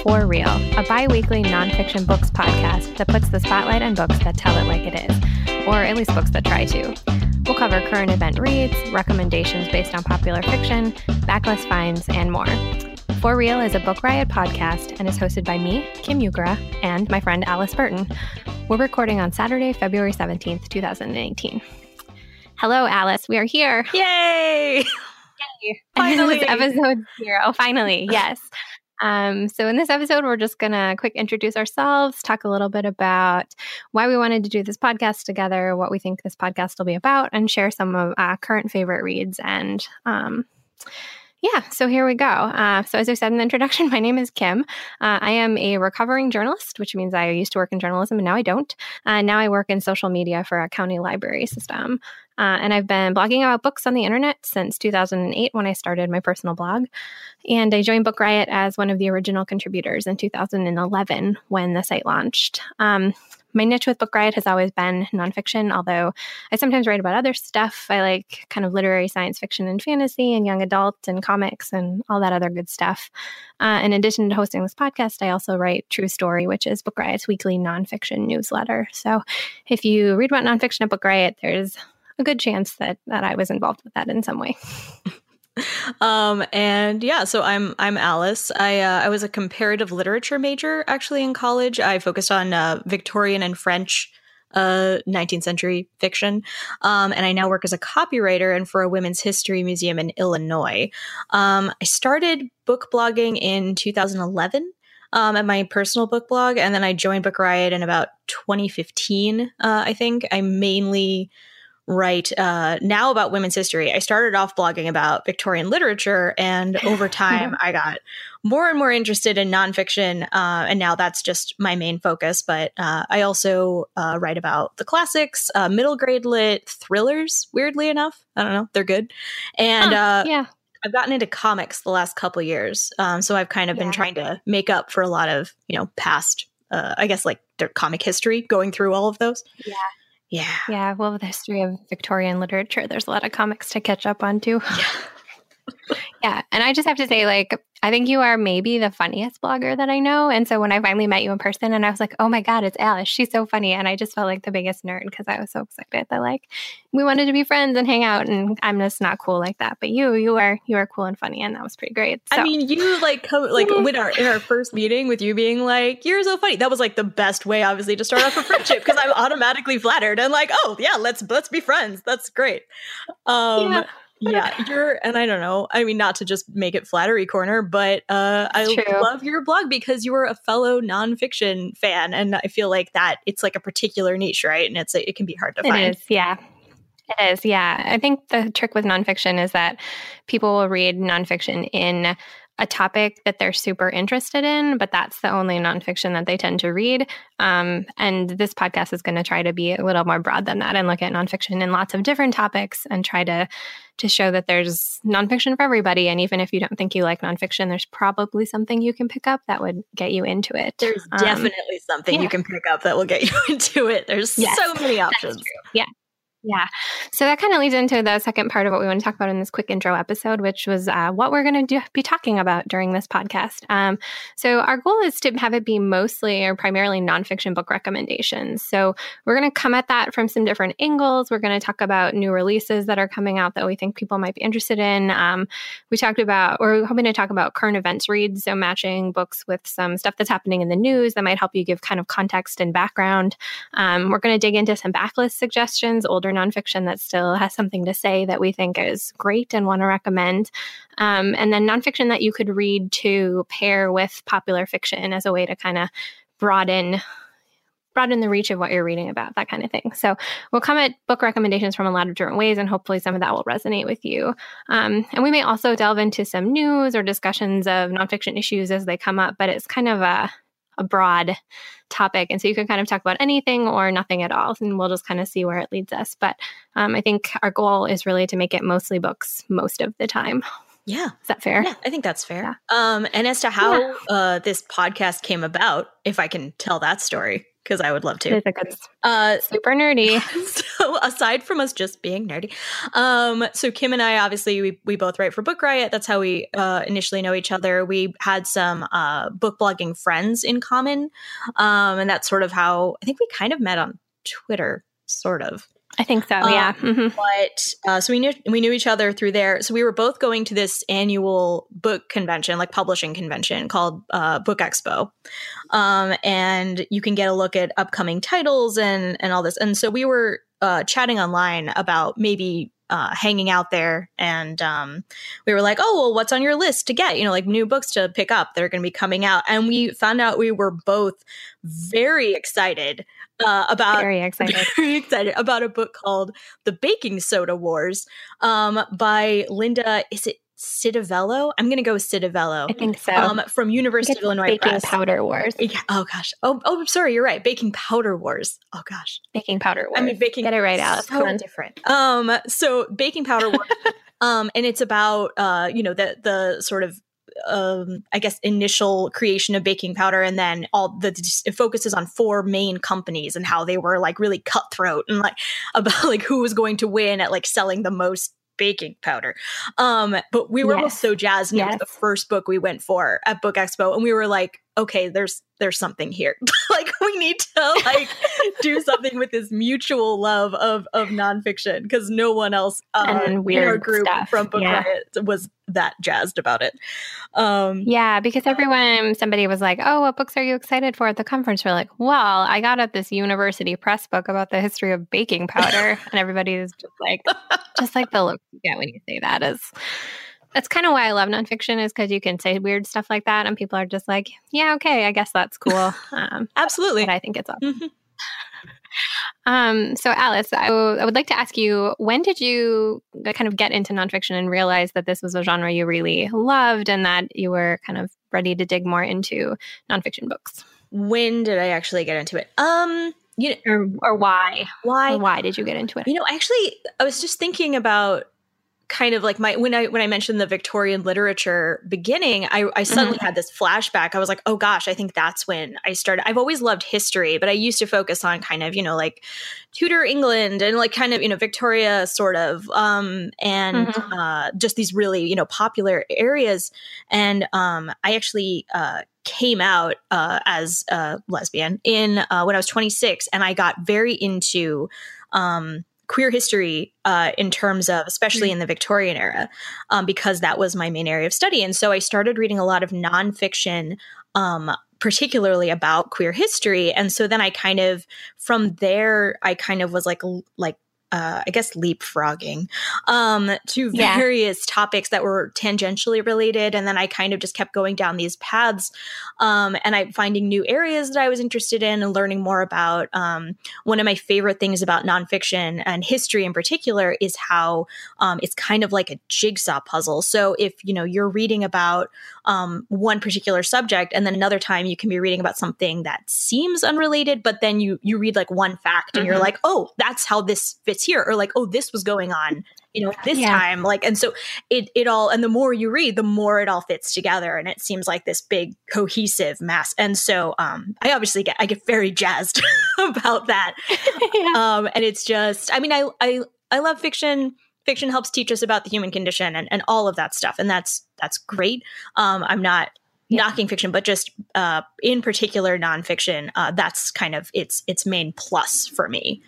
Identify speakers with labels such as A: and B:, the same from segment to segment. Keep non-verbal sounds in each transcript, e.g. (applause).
A: For Real, a bi weekly nonfiction books podcast that puts the spotlight on books that tell it like it is, or at least books that try to. We'll cover current event reads, recommendations based on popular fiction, backlist finds, and more. For Real is a Book Riot podcast and is hosted by me, Kim Ukura, and my friend Alice Burton. We're recording on Saturday, February 17th, 2018. Hello, Alice. We are here.
B: Yay! (laughs)
A: Yay. Finally. episode zero. Finally, yes. Um, so, in this episode, we're just going to quick introduce ourselves, talk a little bit about why we wanted to do this podcast together, what we think this podcast will be about, and share some of our current favorite reads. And um, yeah, so here we go. Uh, so, as I said in the introduction, (laughs) my name is Kim. Uh, I am a recovering journalist, which means I used to work in journalism and now I don't. Uh, now I work in social media for a county library system. Uh, and I've been blogging about books on the internet since 2008 when I started my personal blog. And I joined Book Riot as one of the original contributors in 2011 when the site launched. Um, my niche with Book Riot has always been nonfiction, although I sometimes write about other stuff. I like kind of literary science fiction and fantasy and young adult and comics and all that other good stuff. Uh, in addition to hosting this podcast, I also write True Story, which is Book Riot's weekly nonfiction newsletter. So if you read about nonfiction at Book Riot, there's a good chance that that I was involved with that in some way. (laughs)
B: um and yeah so i'm i'm alice. I uh, i was a comparative literature major actually in college. I focused on uh, victorian and french uh 19th century fiction. Um and i now work as a copywriter and for a women's history museum in illinois. Um i started book blogging in 2011 um, at my personal book blog and then i joined book riot in about 2015 uh, i think. I mainly write uh, now about women's history. I started off blogging about Victorian literature, and (laughs) over time, I got more and more interested in nonfiction. Uh, and now that's just my main focus. But uh, I also uh, write about the classics, uh, middle grade lit thrillers. Weirdly enough, I don't know, they're good. And
A: huh, yeah.
B: I've gotten into comics the last couple years, um, so I've kind of yeah. been trying to make up for a lot of you know past, uh, I guess like their comic history, going through all of those.
A: Yeah,
B: yeah.
A: Yeah. Well, the history of Victorian literature, there's a lot of comics to catch up on too.
B: Yeah. (laughs)
A: yeah. And I just have to say, like, I think you are maybe the funniest blogger that I know. And so when I finally met you in person and I was like, oh my God, it's Alice. She's so funny. And I just felt like the biggest nerd because I was so excited that like we wanted to be friends and hang out. And I'm just not cool like that. But you, you are, you are cool and funny. And that was pretty great.
B: So. I mean, you like come, like (laughs) with our, in our first meeting with you being like, you're so funny. That was like the best way, obviously, to start off a friendship because I'm automatically flattered and like, oh yeah, let's, let's be friends. That's great. Um, yeah yeah, you're, and I don't know. I mean, not to just make it flattery corner, but uh, I True. love your blog because you are a fellow nonfiction fan, and I feel like that it's like a particular niche, right? And it's it can be hard to
A: it
B: find.
A: It is, yeah. It is, yeah. I think the trick with nonfiction is that people will read nonfiction in a topic that they're super interested in, but that's the only nonfiction that they tend to read. Um, and this podcast is going to try to be a little more broad than that and look at nonfiction in lots of different topics and try to to show that there's nonfiction for everybody. And even if you don't think you like nonfiction, there's probably something you can pick up that would get you into it.
B: There's um, definitely something yeah. you can pick up that will get (laughs) you into it. There's yes, so many options.
A: Yeah. Yeah. So that kind of leads into the second part of what we want to talk about in this quick intro episode, which was uh, what we're going to be talking about during this podcast. Um, so our goal is to have it be mostly or primarily nonfiction book recommendations. So we're going to come at that from some different angles. We're going to talk about new releases that are coming out that we think people might be interested in. Um, we talked about, or we're hoping to talk about current events reads, so matching books with some stuff that's happening in the news that might help you give kind of context and background. Um, we're going to dig into some backlist suggestions, older nonfiction that still has something to say that we think is great and want to recommend. Um, and then nonfiction that you could read to pair with popular fiction as a way to kind of broaden broaden the reach of what you're reading about, that kind of thing. So we'll come at book recommendations from a lot of different ways, and hopefully some of that will resonate with you. Um, and we may also delve into some news or discussions of nonfiction issues as they come up, but it's kind of a a broad topic. And so you can kind of talk about anything or nothing at all. And we'll just kind of see where it leads us. But um, I think our goal is really to make it mostly books most of the time.
B: Yeah.
A: Is that fair?
B: Yeah, I think that's fair. Yeah. Um, and as to how yeah. uh, this podcast came about, if I can tell that story, because I would love to.
A: It's a good, uh, super nerdy. (laughs)
B: so aside from us just being nerdy, um, so Kim and I obviously we, we both write for Book Riot. That's how we uh, initially know each other. We had some uh, book blogging friends in common, um, and that's sort of how I think we kind of met on Twitter, sort of.
A: I think so. Yeah. Um,
B: mm-hmm. But uh, so we knew we knew each other through there. So we were both going to this annual book convention, like publishing convention called uh, Book Expo, um, and you can get a look at upcoming titles and and all this. And so we were uh, chatting online about maybe uh, hanging out there and um, we were like oh well what's on your list to get you know like new books to pick up that are going to be coming out and we found out we were both very excited uh, about
A: very (laughs) excited
B: very excited about a book called the baking soda wars um, by linda is it Citavello. I'm going to go with Citavello.
A: I think so. Um,
B: from University of Illinois
A: Baking
B: Press.
A: Powder Wars.
B: Yeah. Oh gosh. Oh, oh, sorry. You're right. Baking Powder Wars. Oh gosh.
A: Baking Powder Wars.
B: I mean, baking.
A: Get it right, Alice.
B: So
A: Come
B: different. Um. So Baking Powder Wars. (laughs) um. And it's about uh. You know the the sort of um, I guess initial creation of baking powder, and then all the it focuses on four main companies and how they were like really cutthroat and like (laughs) about like who was going to win at like selling the most baking powder. Um, but we were yes. so jazzed. And yes. it was the first book we went for at Book Expo, and we were like, okay, there's there's something here. (laughs) like we need to like do (laughs) something with this mutual love of of nonfiction because no one else uh,
A: and weird
B: in our group
A: stuff.
B: from Book yeah. Riot was that jazzed about it. Um,
A: yeah, because everyone, somebody was like, "Oh, what books are you excited for at the conference?" We're like, "Well, I got at this university press book about the history of baking powder," (laughs) and everybody is just like, just like the look you get when you say that is that's kind of why I love nonfiction is because you can say weird stuff like that, and people are just like, "Yeah, okay, I guess that's cool." (laughs)
B: Um, Absolutely,
A: I think it's awesome. Mm-hmm. (laughs) Um, so, Alice, I, w- I would like to ask you when did you kind of get into nonfiction and realize that this was a genre you really loved and that you were kind of ready to dig more into nonfiction books?
B: When did I actually get into it? Um, you know,
A: or, or why?
B: Why?
A: Or why did you get into it?
B: You know, actually, I was just thinking about kind of like my when I when I mentioned the Victorian literature beginning, I, I suddenly mm-hmm. had this flashback. I was like, oh gosh, I think that's when I started. I've always loved history, but I used to focus on kind of, you know, like Tudor England and like kind of, you know, Victoria sort of um and mm-hmm. uh just these really, you know, popular areas. And um I actually uh came out uh, as a lesbian in uh, when I was 26, and I got very into um, queer history uh, in terms of, especially mm. in the Victorian era, um, because that was my main area of study. And so I started reading a lot of nonfiction. Um, particularly about queer history and so then i kind of from there i kind of was like like uh, I guess leapfrogging um, to various yeah. topics that were tangentially related, and then I kind of just kept going down these paths, um, and I finding new areas that I was interested in and learning more about. Um, one of my favorite things about nonfiction and history in particular is how um, it's kind of like a jigsaw puzzle. So if you know you're reading about um, one particular subject, and then another time you can be reading about something that seems unrelated, but then you you read like one fact, and mm-hmm. you're like, oh, that's how this fits here or like oh this was going on you know this yeah. time like and so it it all and the more you read the more it all fits together and it seems like this big cohesive mass and so um i obviously get i get very jazzed (laughs) about that (laughs) yeah. um and it's just i mean i i i love fiction fiction helps teach us about the human condition and, and all of that stuff and that's that's great um i'm not yeah. knocking fiction but just uh in particular nonfiction uh that's kind of its its main plus for me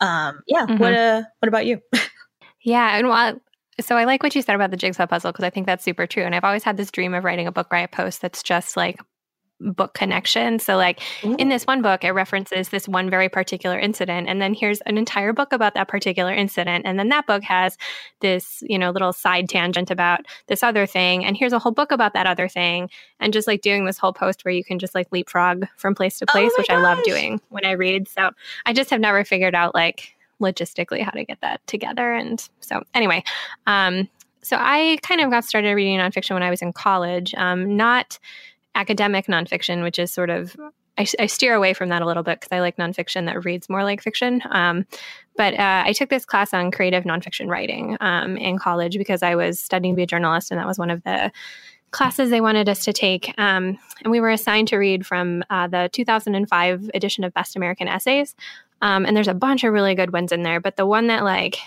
B: um, yeah. Mm-hmm. What uh, what about you? (laughs)
A: yeah, and while so I like what you said about the jigsaw puzzle because I think that's super true. And I've always had this dream of writing a book riot post that's just like book connection. So, like Ooh. in this one book, it references this one very particular incident, and then here's an entire book about that particular incident, and then that book has this, you know, little side tangent about this other thing, and here's a whole book about that other thing, and just like doing this whole post where you can just like leapfrog from place to oh place, oh which gosh. I love doing when I read. So, I just have never figured out like logistically how to get that together, and so anyway, um, so I kind of got started reading nonfiction when I was in college, um, not academic nonfiction, which is sort of I, I steer away from that a little bit because I like nonfiction that reads more like fiction. Um, but uh, I took this class on creative nonfiction writing um, in college because I was studying to be a journalist, and that was one of the classes they wanted us to take. Um, and we were assigned to read from uh, the 2005 edition of Best American Essays. Um, and there's a bunch of really good ones in there, but the one that like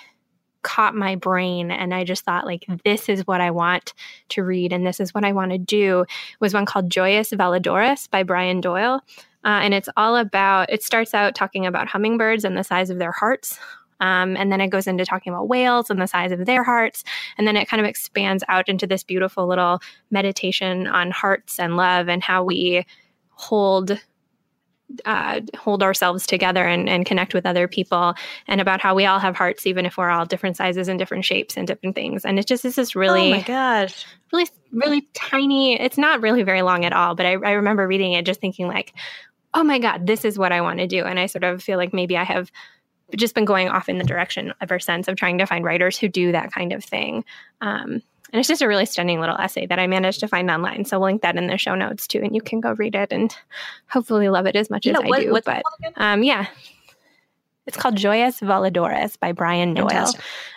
A: caught my brain and I just thought like this is what I want to read and this is what I want to do was one called Joyas Voladoras by Brian Doyle. Uh, and it's all about it starts out talking about hummingbirds and the size of their hearts. Um, and then it goes into talking about whales and the size of their hearts. And then it kind of expands out into this beautiful little meditation on hearts and love and how we hold uh, hold ourselves together and, and connect with other people and about how we all have hearts even if we're all different sizes and different shapes and different things. And it just this is this really
B: oh my gosh.
A: really really tiny. It's not really very long at all but I, I remember reading it just thinking like oh my god this is what i want to do. And i sort of feel like maybe i have just been going off in the direction ever since of trying to find writers who do that kind of thing. Um, and it's just a really stunning little essay that I managed to find online. So we'll link that in the show notes too, and you can go read it and hopefully love it as much yeah, as what, I do. But um, yeah, it's called Joyas Voladoras by Brian Doyle.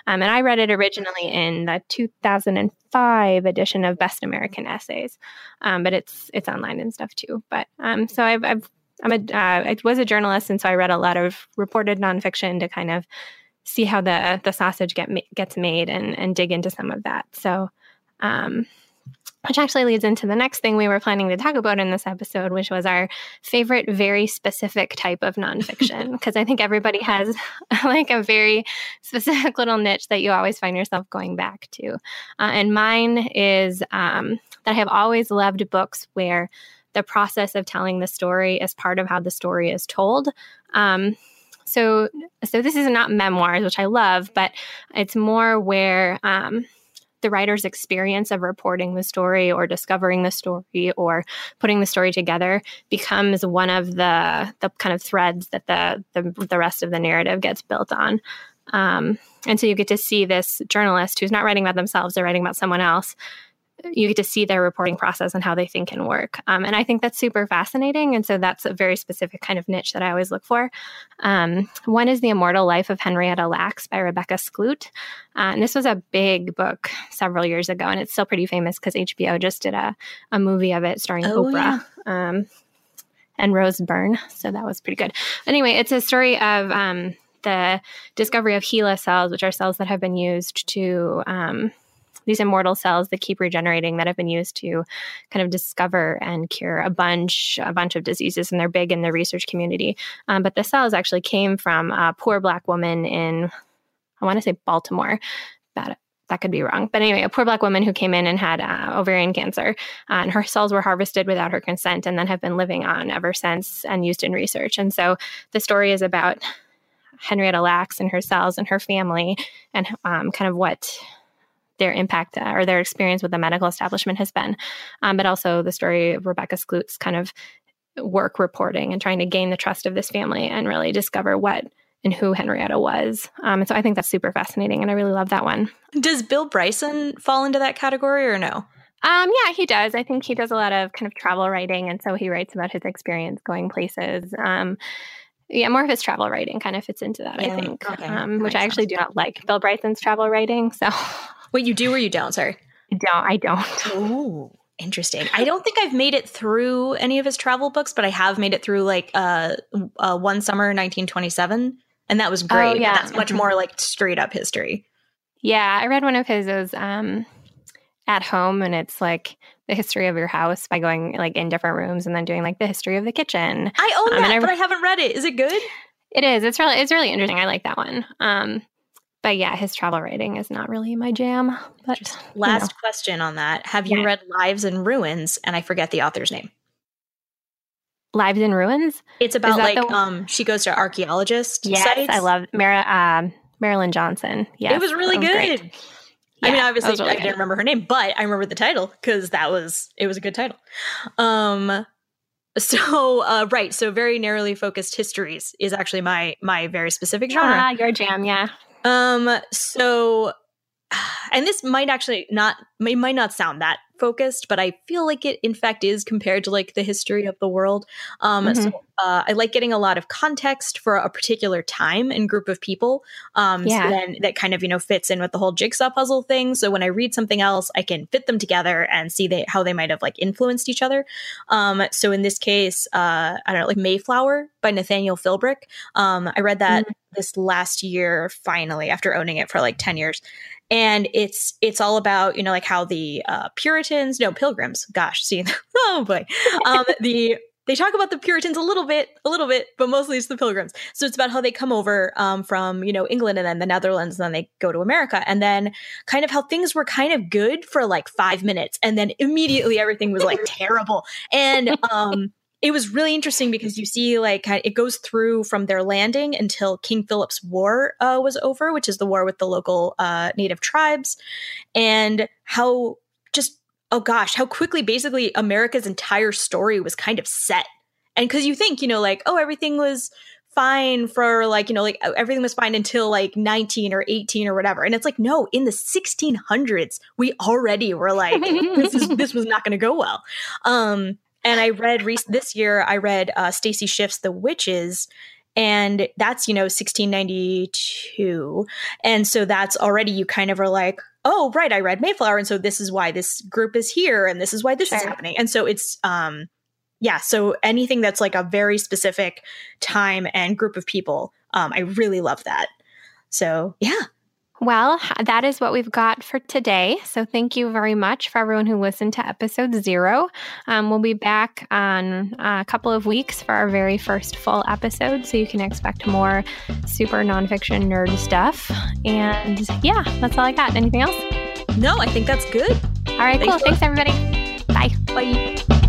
A: Um, and I read it originally in the 2005 edition of Best American Essays, um, but it's it's online and stuff too. But um, so I've, I've I'm a uh, I was a journalist, and so I read a lot of reported nonfiction to kind of see how the the sausage get gets made and and dig into some of that. So, um, which actually leads into the next thing we were planning to talk about in this episode, which was our favorite, very specific type of nonfiction. (laughs) Because I think everybody has (laughs) like a very specific little niche that you always find yourself going back to. Uh, and mine is um, that I have always loved books where the process of telling the story is part of how the story is told. Um, so so this is not memoirs which i love but it's more where um, the writer's experience of reporting the story or discovering the story or putting the story together becomes one of the the kind of threads that the the, the rest of the narrative gets built on. Um, and so you get to see this journalist who's not writing about themselves they're writing about someone else you get to see their reporting process and how they think and work. Um, and I think that's super fascinating. And so that's a very specific kind of niche that I always look for. Um, one is The Immortal Life of Henrietta Lacks by Rebecca Skloot. Uh, and this was a big book several years ago, and it's still pretty famous because HBO just did a, a movie of it starring oh, Oprah. Yeah. Um, and Rose Byrne. So that was pretty good. Anyway, it's a story of um, the discovery of HeLa cells, which are cells that have been used to um, these immortal cells that keep regenerating that have been used to kind of discover and cure a bunch a bunch of diseases and they're big in the research community um, but the cells actually came from a poor black woman in i want to say baltimore that that could be wrong. But anyway, a poor black woman who came in and had uh, ovarian cancer, uh, and her cells were harvested without her consent and then have been living on ever since and used in research. And so the story is about Henrietta Lacks and her cells and her family and um, kind of what their impact uh, or their experience with the medical establishment has been, um, but also the story of Rebecca Skloot's kind of work reporting and trying to gain the trust of this family and really discover what and who Henrietta was. Um, and so I think that's super fascinating, and I really love that one.
B: Does Bill Bryson fall into that category or no?
A: Um, yeah, he does. I think he does a lot of kind of travel writing, and so he writes about his experience going places. Um, yeah, more of his travel writing kind of fits into that, yeah, I think, okay. um, which I actually do not like Bill Bryson's travel writing. So (laughs)
B: Wait, you do or you don't? Sorry.
A: I don't. I don't. (laughs)
B: Oh, interesting. I don't think I've made it through any of his travel books, but I have made it through like uh, uh One Summer 1927, and that was oh, great. Oh, yeah. That's much more like straight up history.
A: Yeah, I read one of his. It was um, at home, and it's like the history of your house by going like in different rooms and then doing like the history of the kitchen.
B: I own um, that, I, but I haven't read it. Is it good?
A: It is. It's really it's really interesting. I like that one. Um, but yeah, his travel writing is not really my jam. But Just
B: last you know. question on that: Have you yeah. read Lives in Ruins? And I forget the author's name.
A: Lives in Ruins.
B: It's about like um she goes to archaeologist.
A: Yes,
B: sites.
A: I love Mar- um, Marilyn Johnson. Yeah,
B: it was really was good. I mean, obviously, really I didn't remember her name, but I remember the title because that was it was a good title. Um, so uh, right, so very narrowly focused histories is actually my my very specific genre.
A: Ah, your jam, yeah.
B: Um, so and this might actually not it might not sound that focused, but I feel like it in fact is compared to like the history of the world. Um, mm-hmm. So uh, I like getting a lot of context for a particular time and group of people. Um, yeah. So then that kind of you know fits in with the whole jigsaw puzzle thing. So when I read something else, I can fit them together and see they, how they might have like influenced each other. Um, so in this case, uh, I don't know, like Mayflower by Nathaniel Philbrick. Um, I read that. Mm-hmm. This last year, finally, after owning it for like 10 years and it's it's all about you know like how the uh, Puritans, no Pilgrims, gosh, see, (laughs) oh boy, um, the they talk about the Puritans a little bit, a little bit, but mostly it's the Pilgrims. So it's about how they come over um, from you know England and then the Netherlands, and then they go to America, and then kind of how things were kind of good for like five minutes, and then immediately everything was like (laughs) terrible, and um, it was really interesting because you see like it goes through from their landing until King Philip's War uh, was over, which is the war with the local uh, native tribes, and how just oh gosh, how quickly basically America's entire story was kind of set. And because you think, you know, like, oh, everything was fine for like, you know, like everything was fine until like 19 or 18 or whatever. And it's like, no, in the 1600s, we already were like, this is (laughs) this was not going to go well. Um, and I read re- this year, I read uh, Stacy Schiff's The Witches, and that's, you know, 1692. And so that's already, you kind of are like, oh, right, I read Mayflower. And so this is why this group is here, and this is why this sure. is happening. And so it's, um, yeah, so anything that's like a very specific time and group of people, um, I really love that. So yeah,
A: well, that is what we've got for today. So, thank you very much for everyone who listened to episode zero. Um, we'll be back on a couple of weeks for our very first full episode. So, you can expect more super nonfiction nerd stuff. And yeah, that's all I got. Anything else?
B: No, I think that's good.
A: All right, Thanks cool. Thanks, everybody. Bye.
B: Bye.